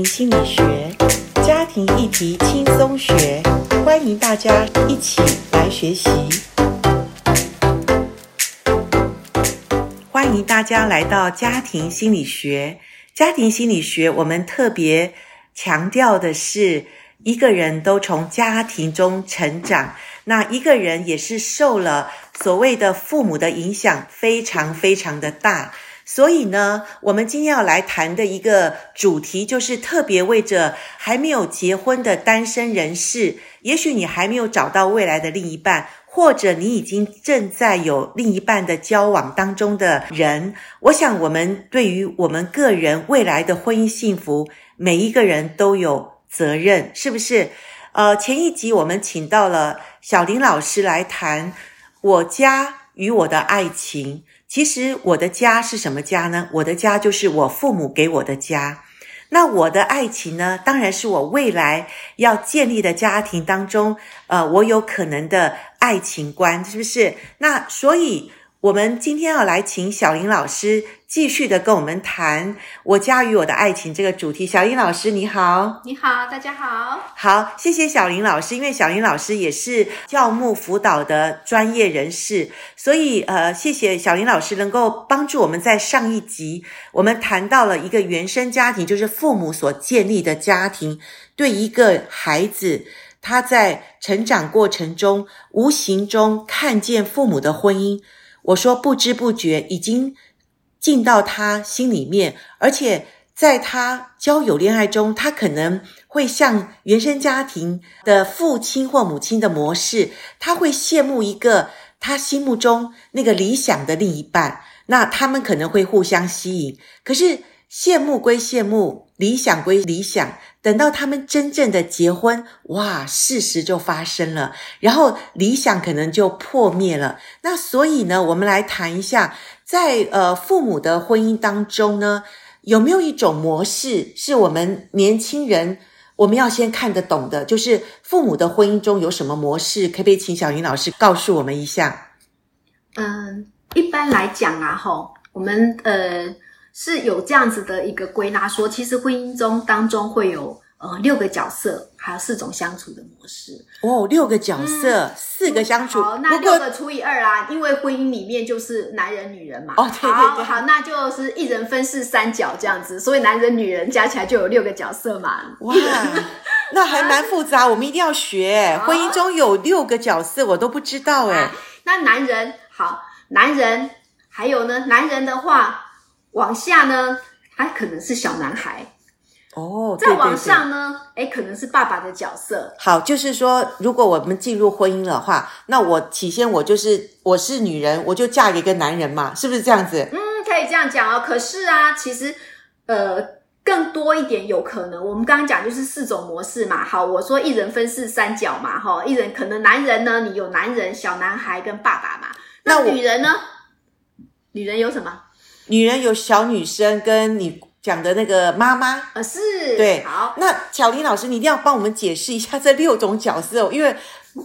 心理学，家庭议题轻松学，欢迎大家一起来学习。欢迎大家来到家庭心理学。家庭心理学，我们特别强调的是，一个人都从家庭中成长，那一个人也是受了所谓的父母的影响，非常非常的大。所以呢，我们今天要来谈的一个主题，就是特别为着还没有结婚的单身人士，也许你还没有找到未来的另一半，或者你已经正在有另一半的交往当中的人，我想我们对于我们个人未来的婚姻幸福，每一个人都有责任，是不是？呃，前一集我们请到了小林老师来谈我家与我的爱情。其实我的家是什么家呢？我的家就是我父母给我的家。那我的爱情呢？当然是我未来要建立的家庭当中，呃，我有可能的爱情观，是不是？那所以。我们今天要来请小林老师继续的跟我们谈“我家与我的爱情”这个主题。小林老师，你好！你好，大家好。好，谢谢小林老师，因为小林老师也是教牧辅导的专业人士，所以呃，谢谢小林老师能够帮助我们在上一集我们谈到了一个原生家庭，就是父母所建立的家庭，对一个孩子他在成长过程中无形中看见父母的婚姻。我说不知不觉已经进到他心里面，而且在他交友恋爱中，他可能会像原生家庭的父亲或母亲的模式，他会羡慕一个他心目中那个理想的另一半，那他们可能会互相吸引。可是羡慕归羡慕，理想归理想。等到他们真正的结婚，哇，事实就发生了，然后理想可能就破灭了。那所以呢，我们来谈一下，在呃父母的婚姻当中呢，有没有一种模式是我们年轻人我们要先看得懂的？就是父母的婚姻中有什么模式？可不可以请小云老师告诉我们一下？嗯，一般来讲啊，吼，我们呃。是有这样子的一个归纳，说其实婚姻中当中会有呃六个角色，还有四种相处的模式。哦，六个角色，嗯、四个相处。好，那六个除以二啊，因为婚姻里面就是男人女人嘛。哦，对对对。好，好，那就是一人分饰三角这样子，所以男人女人加起来就有六个角色嘛。哇，那还蛮复杂，我们一定要学。婚姻中有六个角色，我都不知道哎、啊。那男人好，男人还有呢，男人的话。往下呢，他可能是小男孩哦。再往上呢，哎，可能是爸爸的角色。好，就是说，如果我们进入婚姻的话，那我起先我就是我是女人，我就嫁给一个男人嘛，是不是这样子？嗯，可以这样讲哦。可是啊，其实呃，更多一点有可能。我们刚刚讲就是四种模式嘛。好，我说一人分饰三角嘛，哈，一人可能男人呢，你有男人、小男孩跟爸爸嘛。那女人呢？女人有什么？女人有小女生，跟你讲的那个妈妈，呃，是，对，好。那巧玲老师，你一定要帮我们解释一下这六种角色，因为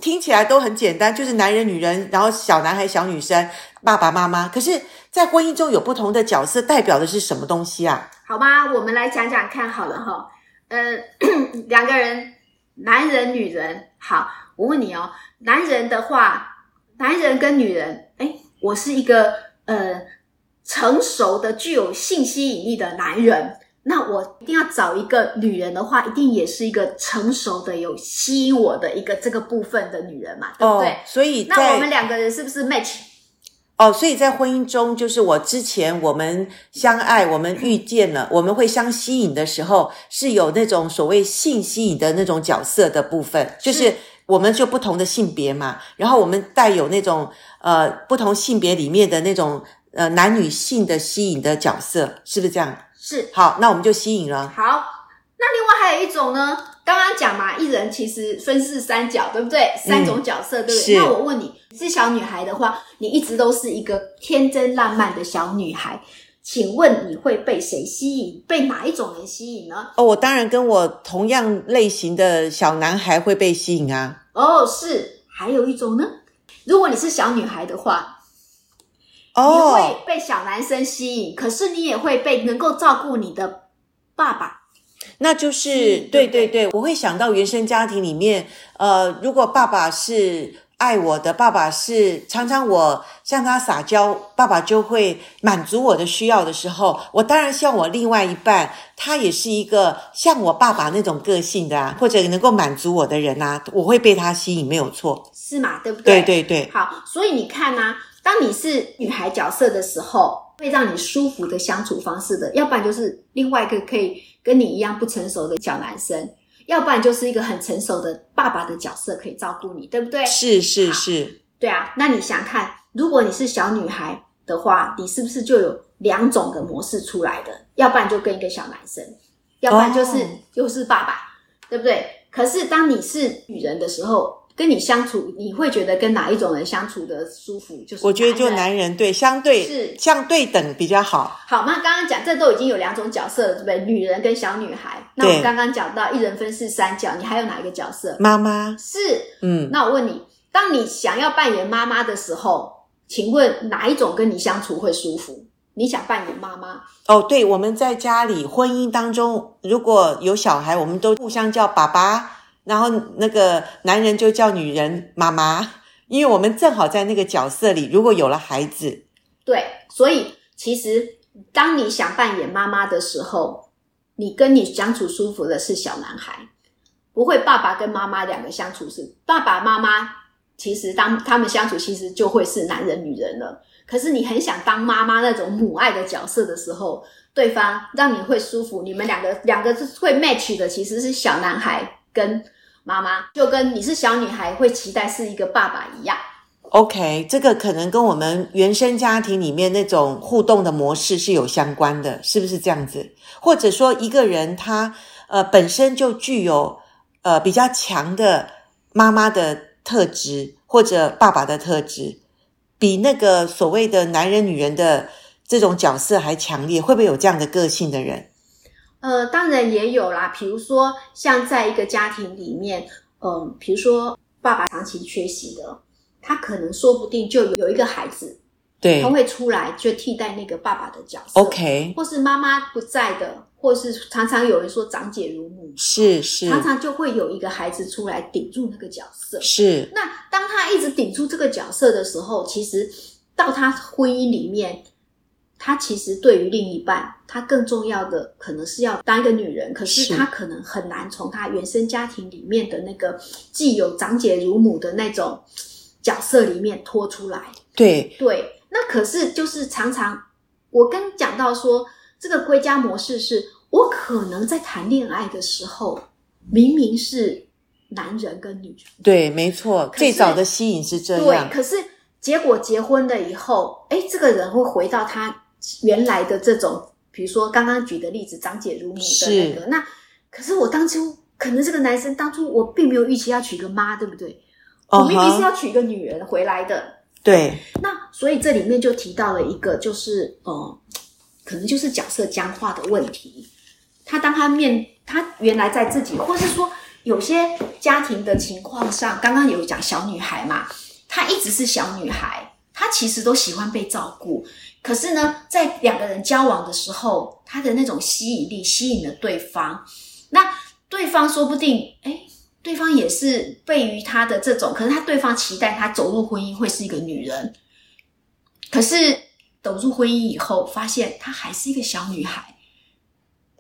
听起来都很简单，就是男人、女人，然后小男孩、小女生，爸爸妈妈。可是，在婚姻中有不同的角色，代表的是什么东西啊？好吧，我们来讲讲看好了哈。呃，两个人，男人、女人，好，我问你哦，男人的话，男人跟女人，哎，我是一个呃。成熟的、具有性吸引力的男人，那我一定要找一个女人的话，一定也是一个成熟的、有吸引我的一个这个部分的女人嘛，对不对？哦，所以，那我们两个人是不是 match？哦，所以在婚姻中，就是我之前我们相爱，我们遇见了，我们会相吸引的时候，是有那种所谓性吸引的那种角色的部分，就是我们就不同的性别嘛，然后我们带有那种呃不同性别里面的那种。呃，男女性的吸引的角色是不是这样？是。好，那我们就吸引了。好，那另外还有一种呢？刚刚讲嘛，一人其实分饰三角，对不对？三种角色，嗯、对不对？那我问你，是小女孩的话，你一直都是一个天真烂漫的小女孩，请问你会被谁吸引？被哪一种人吸引呢？哦，我当然跟我同样类型的小男孩会被吸引啊。哦，是。还有一种呢？如果你是小女孩的话。Oh, 你会被小男生吸引，可是你也会被能够照顾你的爸爸。那就是对对对，我会想到原生家庭里面，呃，如果爸爸是爱我的，爸爸是常常我向他撒娇，爸爸就会满足我的需要的时候，我当然希望我另外一半他也是一个像我爸爸那种个性的啊，或者能够满足我的人啊，我会被他吸引，没有错，是嘛？对不对？对对对。好，所以你看呢、啊，当你是女孩角色的时候。会让你舒服的相处方式的，要不然就是另外一个可以跟你一样不成熟的小男生，要不然就是一个很成熟的爸爸的角色可以照顾你，对不对？是是是，对啊。那你想看，如果你是小女孩的话，你是不是就有两种的模式出来的？要不然就跟一个小男生，要不然就是、哦、就是爸爸，对不对？可是当你是女人的时候。跟你相处，你会觉得跟哪一种人相处的舒服？就是我觉得就男人对，相对是相对等比较好。好，那刚刚讲这都已经有两种角色了，对不对？女人跟小女孩。那我们刚刚讲到一人分饰三角，你还有哪一个角色？妈妈是，嗯。那我问你，当你想要扮演妈妈的时候，请问哪一种跟你相处会舒服？你想扮演妈妈？哦，对，我们在家里婚姻当中，如果有小孩，我们都互相叫爸爸。然后那个男人就叫女人妈妈，因为我们正好在那个角色里。如果有了孩子，对，所以其实当你想扮演妈妈的时候，你跟你相处舒服的是小男孩，不会爸爸跟妈妈两个相处是爸爸妈妈。其实当他们相处，其实就会是男人女人了。可是你很想当妈妈那种母爱的角色的时候，对方让你会舒服，你们两个两个是会 match 的，其实是小男孩跟。妈妈就跟你是小女孩会期待是一个爸爸一样。OK，这个可能跟我们原生家庭里面那种互动的模式是有相关的，是不是这样子？或者说一个人他呃本身就具有呃比较强的妈妈的特质或者爸爸的特质，比那个所谓的男人女人的这种角色还强烈，会不会有这样的个性的人？呃，当然也有啦。比如说，像在一个家庭里面，嗯、呃，比如说爸爸长期缺席的，他可能说不定就有有一个孩子，对，他会出来就替代那个爸爸的角色。OK，或是妈妈不在的，或是常常有人说长姐如母，是是，常常就会有一个孩子出来顶住那个角色。是。那当他一直顶住这个角色的时候，其实到他婚姻里面。他其实对于另一半，他更重要的可能是要当一个女人，可是他可能很难从他原生家庭里面的那个既有长姐如母的那种角色里面脱出来。对对，那可是就是常常我跟讲到说，这个归家模式是我可能在谈恋爱的时候，明明是男人跟女人，对，没错，最早的吸引是这样，对，可是结果结婚了以后，哎，这个人会回到他。原来的这种，比如说刚刚举的例子，长姐如母的那个，那可是我当初可能这个男生当初我并没有预期要娶个妈，对不对？Uh-huh. 我明明是要娶一个女人回来的。对。那所以这里面就提到了一个，就是呃，可能就是角色僵化的问题。他当他面他原来在自己，或是说有些家庭的情况上，刚刚有讲小女孩嘛，她一直是小女孩，她其实都喜欢被照顾。可是呢，在两个人交往的时候，他的那种吸引力吸引了对方，那对方说不定，诶，对方也是被于他的这种，可是他对方期待他走入婚姻会是一个女人，可是走入婚姻以后，发现她还是一个小女孩。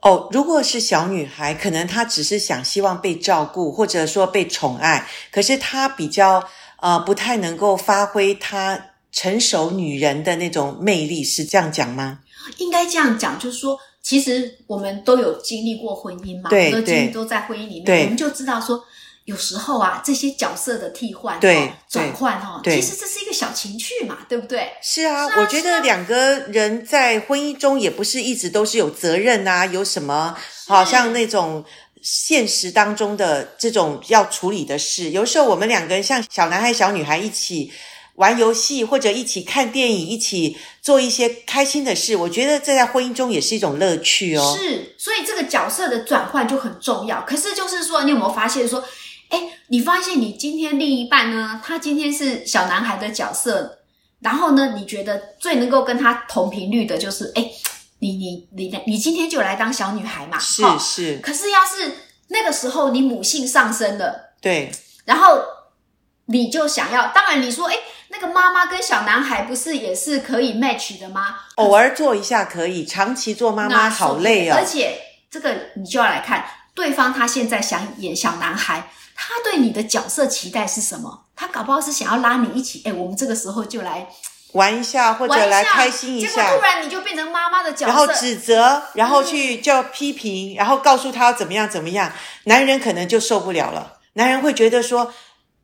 哦，如果是小女孩，可能她只是想希望被照顾，或者说被宠爱，可是她比较呃不太能够发挥她。成熟女人的那种魅力是这样讲吗？应该这样讲，就是说，其实我们都有经历过婚姻嘛，对，都经历都在婚姻里面，我们就知道说，有时候啊，这些角色的替换、对转换哈，其实这是一个小情趣嘛，对不对？是啊，是啊，我觉得两个人在婚姻中也不是一直都是有责任啊，有什么好像那种现实当中的这种要处理的事，有时候我们两个人像小男孩、小女孩一起。玩游戏或者一起看电影，一起做一些开心的事，我觉得这在婚姻中也是一种乐趣哦。是，所以这个角色的转换就很重要。可是就是说，你有没有发现说，诶，你发现你今天另一半呢，他今天是小男孩的角色，然后呢，你觉得最能够跟他同频率的就是，诶，你你你你今天就来当小女孩嘛，是是。可是要是那个时候你母性上升了，对，然后你就想要，当然你说，哎，那个妈妈跟小男孩不是也是可以 match 的吗？偶尔做一下可以，长期做妈妈好累哦。而且这个你就要来看对方，他现在想演小男孩，他对你的角色期待是什么？他搞不好是想要拉你一起，哎，我们这个时候就来。玩一下，或者来开心一下，结果突然你就变成妈妈的角色，然后指责，然后去叫批评，然后告诉他怎么样怎么样，男人可能就受不了了。男人会觉得说，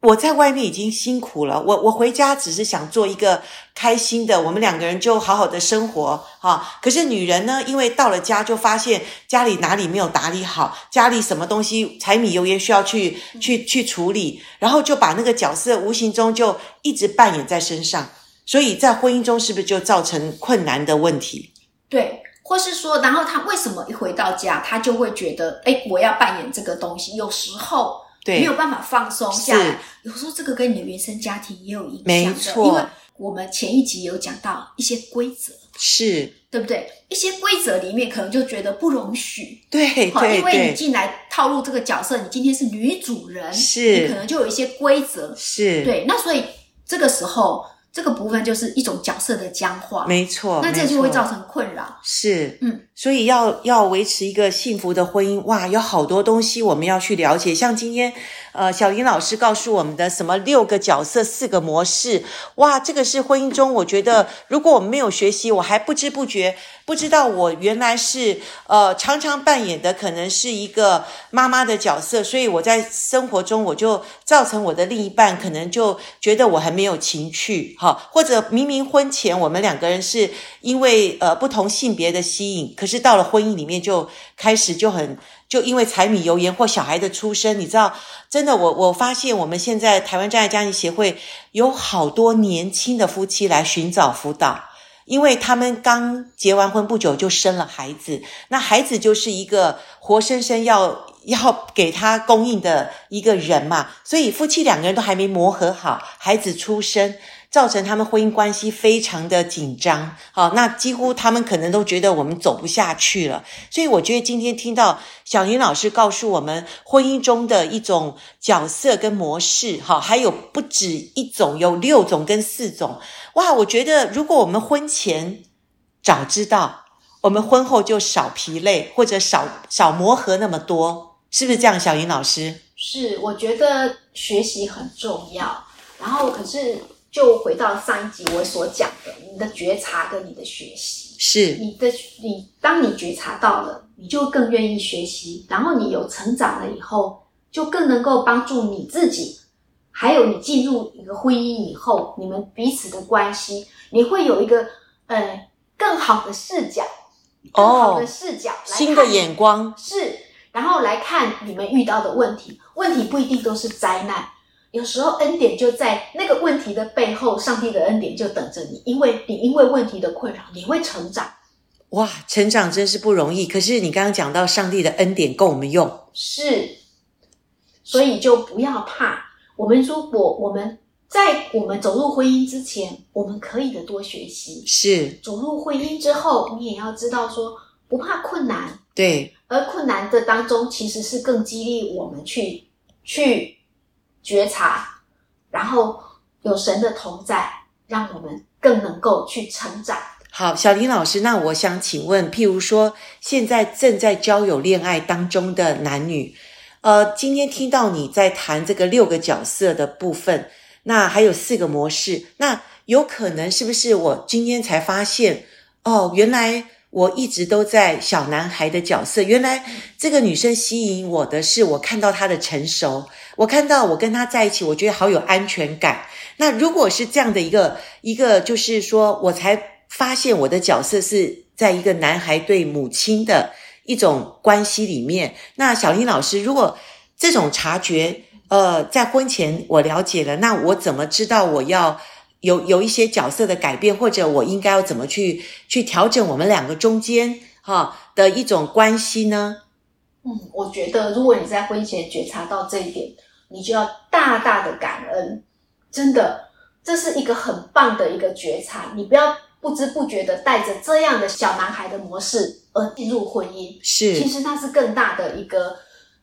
我在外面已经辛苦了，我我回家只是想做一个开心的，我们两个人就好好的生活哈。可是女人呢，因为到了家就发现家里哪里没有打理好，家里什么东西柴米油盐需要去去去处理，然后就把那个角色无形中就一直扮演在身上。所以在婚姻中是不是就造成困难的问题？对，或是说，然后他为什么一回到家，他就会觉得，哎，我要扮演这个东西，有时候没有办法放松下来。有时候这个跟你的原生家庭也有影响的，没错。因为我们前一集有讲到一些规则，是对不对？一些规则里面可能就觉得不容许，对，对，因为你进来套路这个角色，你今天是女主人，是，你可能就有一些规则，是对。那所以这个时候。这个部分就是一种角色的僵化，没错，那这就会造成困扰。是，嗯，所以要要维持一个幸福的婚姻，哇，有好多东西我们要去了解。像今天，呃，小林老师告诉我们的什么六个角色、四个模式，哇，这个是婚姻中，我觉得如果我们没有学习，我还不知不觉。不知道我原来是呃常常扮演的可能是一个妈妈的角色，所以我在生活中我就造成我的另一半可能就觉得我很没有情趣哈，或者明明婚前我们两个人是因为呃不同性别的吸引，可是到了婚姻里面就开始就很就因为柴米油盐或小孩的出生，你知道，真的我我发现我们现在台湾真爱家庭协会有好多年轻的夫妻来寻找辅导。因为他们刚结完婚不久就生了孩子，那孩子就是一个活生生要要给他供应的一个人嘛，所以夫妻两个人都还没磨合好，孩子出生。造成他们婚姻关系非常的紧张，好，那几乎他们可能都觉得我们走不下去了。所以我觉得今天听到小云老师告诉我们婚姻中的一种角色跟模式，哈，还有不止一种，有六种跟四种。哇，我觉得如果我们婚前早知道，我们婚后就少疲累或者少少磨合那么多，是不是这样？小云老师？是，我觉得学习很重要，然后可是。就回到上一集我所讲的，你的觉察跟你的学习，是。你的你，当你觉察到了，你就更愿意学习，然后你有成长了以后，就更能够帮助你自己，还有你进入一个婚姻以后，你们彼此的关系，你会有一个呃更好的视角，更好的视角，哦，新的眼光。是，然后来看你们遇到的问题，问题不一定都是灾难。有时候恩典就在那个问题的背后，上帝的恩典就等着你，因为你因为问题的困扰，你会成长。哇，成长真是不容易。可是你刚刚讲到上帝的恩典够我们用，是，所以就不要怕。我们如果我们在我们走入婚姻之前，我们可以的多学习。是，走入婚姻之后，你也要知道说不怕困难。对，而困难的当中，其实是更激励我们去去。觉察，然后有神的同在，让我们更能够去成长。好，小林老师，那我想请问，譬如说，现在正在交友恋爱当中的男女，呃，今天听到你在谈这个六个角色的部分，那还有四个模式，那有可能是不是我今天才发现，哦，原来。我一直都在小男孩的角色。原来这个女生吸引我的是，我看到她的成熟，我看到我跟他在一起，我觉得好有安全感。那如果是这样的一个一个，就是说我才发现我的角色是在一个男孩对母亲的一种关系里面。那小林老师，如果这种察觉，呃，在婚前我了解了，那我怎么知道我要？有有一些角色的改变，或者我应该要怎么去去调整我们两个中间哈的一种关系呢？嗯，我觉得如果你在婚前觉察到这一点，你就要大大的感恩，真的，这是一个很棒的一个觉察。你不要不知不觉的带着这样的小男孩的模式而进入婚姻，是，其实那是更大的一个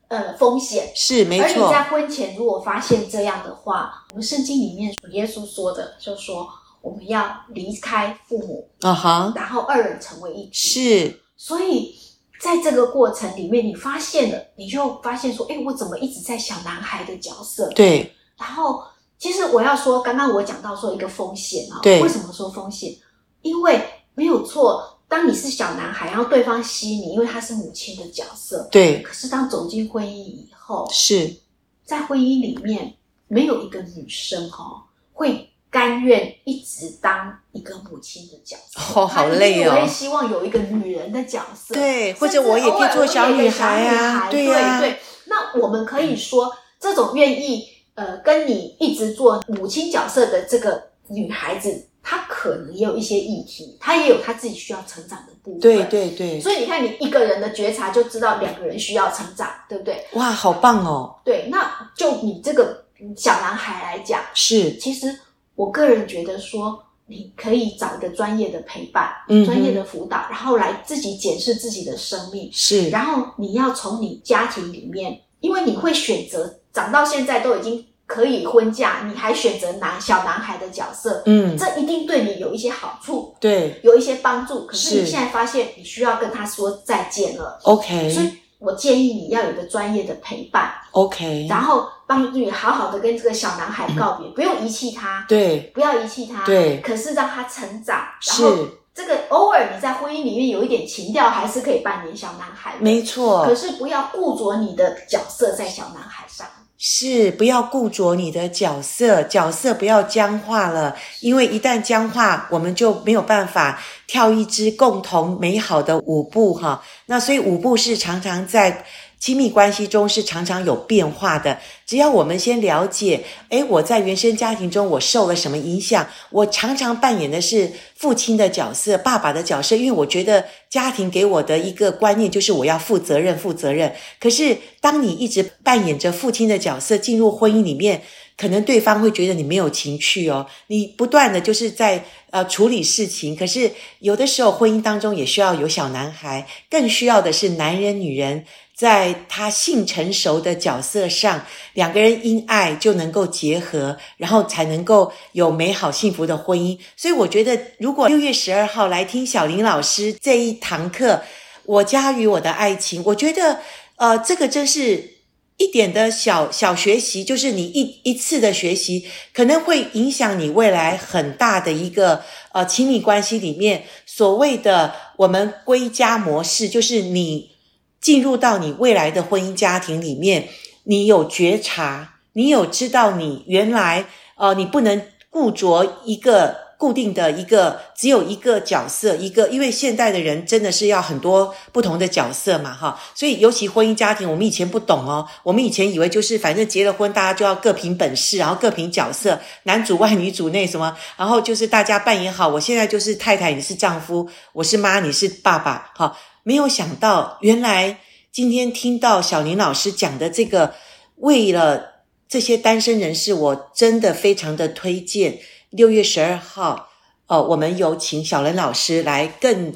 呃风险，是没错。而你在婚前如果发现这样的话，我们圣经里面耶稣说的，就说我们要离开父母，啊哈，然后二人成为一体，是。所以在这个过程里面，你发现了，你就发现说，哎，我怎么一直在小男孩的角色？对。然后，其实我要说，刚刚我讲到说一个风险啊，对，为什么说风险？因为没有错，当你是小男孩，然后对方吸你，因为他是母亲的角色，对。可是当走进婚姻以后，是在婚姻里面，没有一个女生哈、哦、会甘愿一直当一个母亲的角色。哦，好累哦！我也希望有一个女人的角色，对，或者我也可以做小女孩啊，对呀、啊，对对。那我们可以说，嗯、这种愿意。呃，跟你一直做母亲角色的这个女孩子，她可能也有一些议题，她也有她自己需要成长的部分。对对对。所以你看，你一个人的觉察就知道两个人需要成长，对不对？哇，好棒哦！对，那就你这个小男孩来讲，是，其实我个人觉得说，你可以找一个专业的陪伴，嗯，专业的辅导，然后来自己检视自己的生命。是，然后你要从你家庭里面，因为你会选择长到现在都已经。可以婚嫁，你还选择男小男孩的角色，嗯，这一定对你有一些好处，对，有一些帮助。可是你现在发现你需要跟他说再见了，OK。所以我建议你要有个专业的陪伴，OK，然后帮助你好好的跟这个小男孩告别，嗯、不用遗弃他，对，不要遗弃他，对。可是让他成长，然后这个偶尔你在婚姻里面有一点情调，还是可以扮演小男孩，没错。可是不要固着你的角色在小男孩上。是，不要固着你的角色，角色不要僵化了，因为一旦僵化，我们就没有办法跳一支共同美好的舞步哈。那所以舞步是常常在。亲密关系中是常常有变化的，只要我们先了解，诶，我在原生家庭中我受了什么影响？我常常扮演的是父亲的角色、爸爸的角色，因为我觉得家庭给我的一个观念就是我要负责任、负责任。可是当你一直扮演着父亲的角色进入婚姻里面，可能对方会觉得你没有情趣哦，你不断的就是在呃处理事情。可是有的时候婚姻当中也需要有小男孩，更需要的是男人、女人。在他性成熟的角色上，两个人因爱就能够结合，然后才能够有美好幸福的婚姻。所以我觉得，如果六月十二号来听小林老师这一堂课，《我家与我的爱情》，我觉得，呃，这个真是一点的小小学习，就是你一一次的学习，可能会影响你未来很大的一个呃亲密关系里面所谓的我们归家模式，就是你。进入到你未来的婚姻家庭里面，你有觉察，你有知道你原来呃，你不能固着一个固定的一个只有一个角色，一个因为现代的人真的是要很多不同的角色嘛，哈，所以尤其婚姻家庭，我们以前不懂哦，我们以前以为就是反正结了婚，大家就要各凭本事，然后各凭角色，男主外女主内什么，然后就是大家扮演好，我现在就是太太，你是丈夫，我是妈，你是爸爸，哈。没有想到，原来今天听到小林老师讲的这个，为了这些单身人士，我真的非常的推荐。六月十二号，哦，我们有请小林老师来更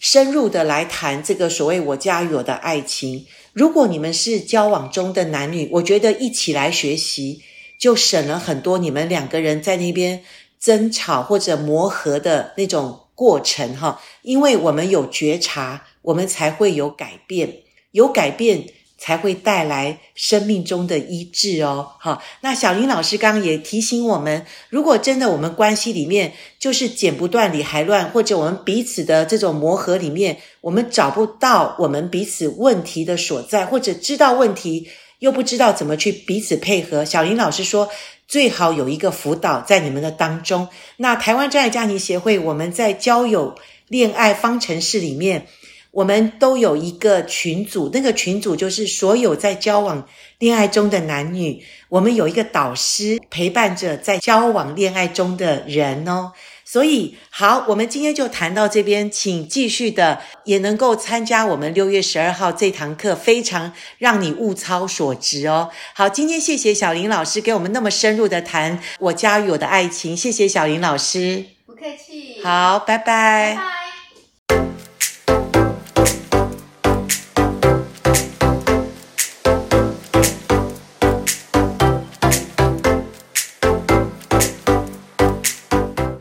深入的来谈这个所谓“我家与我的爱情”。如果你们是交往中的男女，我觉得一起来学习，就省了很多你们两个人在那边争吵或者磨合的那种过程哈。因为我们有觉察。我们才会有改变，有改变才会带来生命中的医治哦。好，那小林老师刚刚也提醒我们，如果真的我们关系里面就是剪不断理还乱，或者我们彼此的这种磨合里面，我们找不到我们彼此问题的所在，或者知道问题又不知道怎么去彼此配合。小林老师说，最好有一个辅导在你们的当中。那台湾真爱家庭协会，我们在交友恋爱方程式里面。我们都有一个群组，那个群组就是所有在交往恋爱中的男女，我们有一个导师陪伴着在交往恋爱中的人哦。所以，好，我们今天就谈到这边，请继续的也能够参加我们六月十二号这堂课，非常让你物超所值哦。好，今天谢谢小林老师给我们那么深入的谈我家与我的爱情，谢谢小林老师，不客气。好，拜拜。拜拜。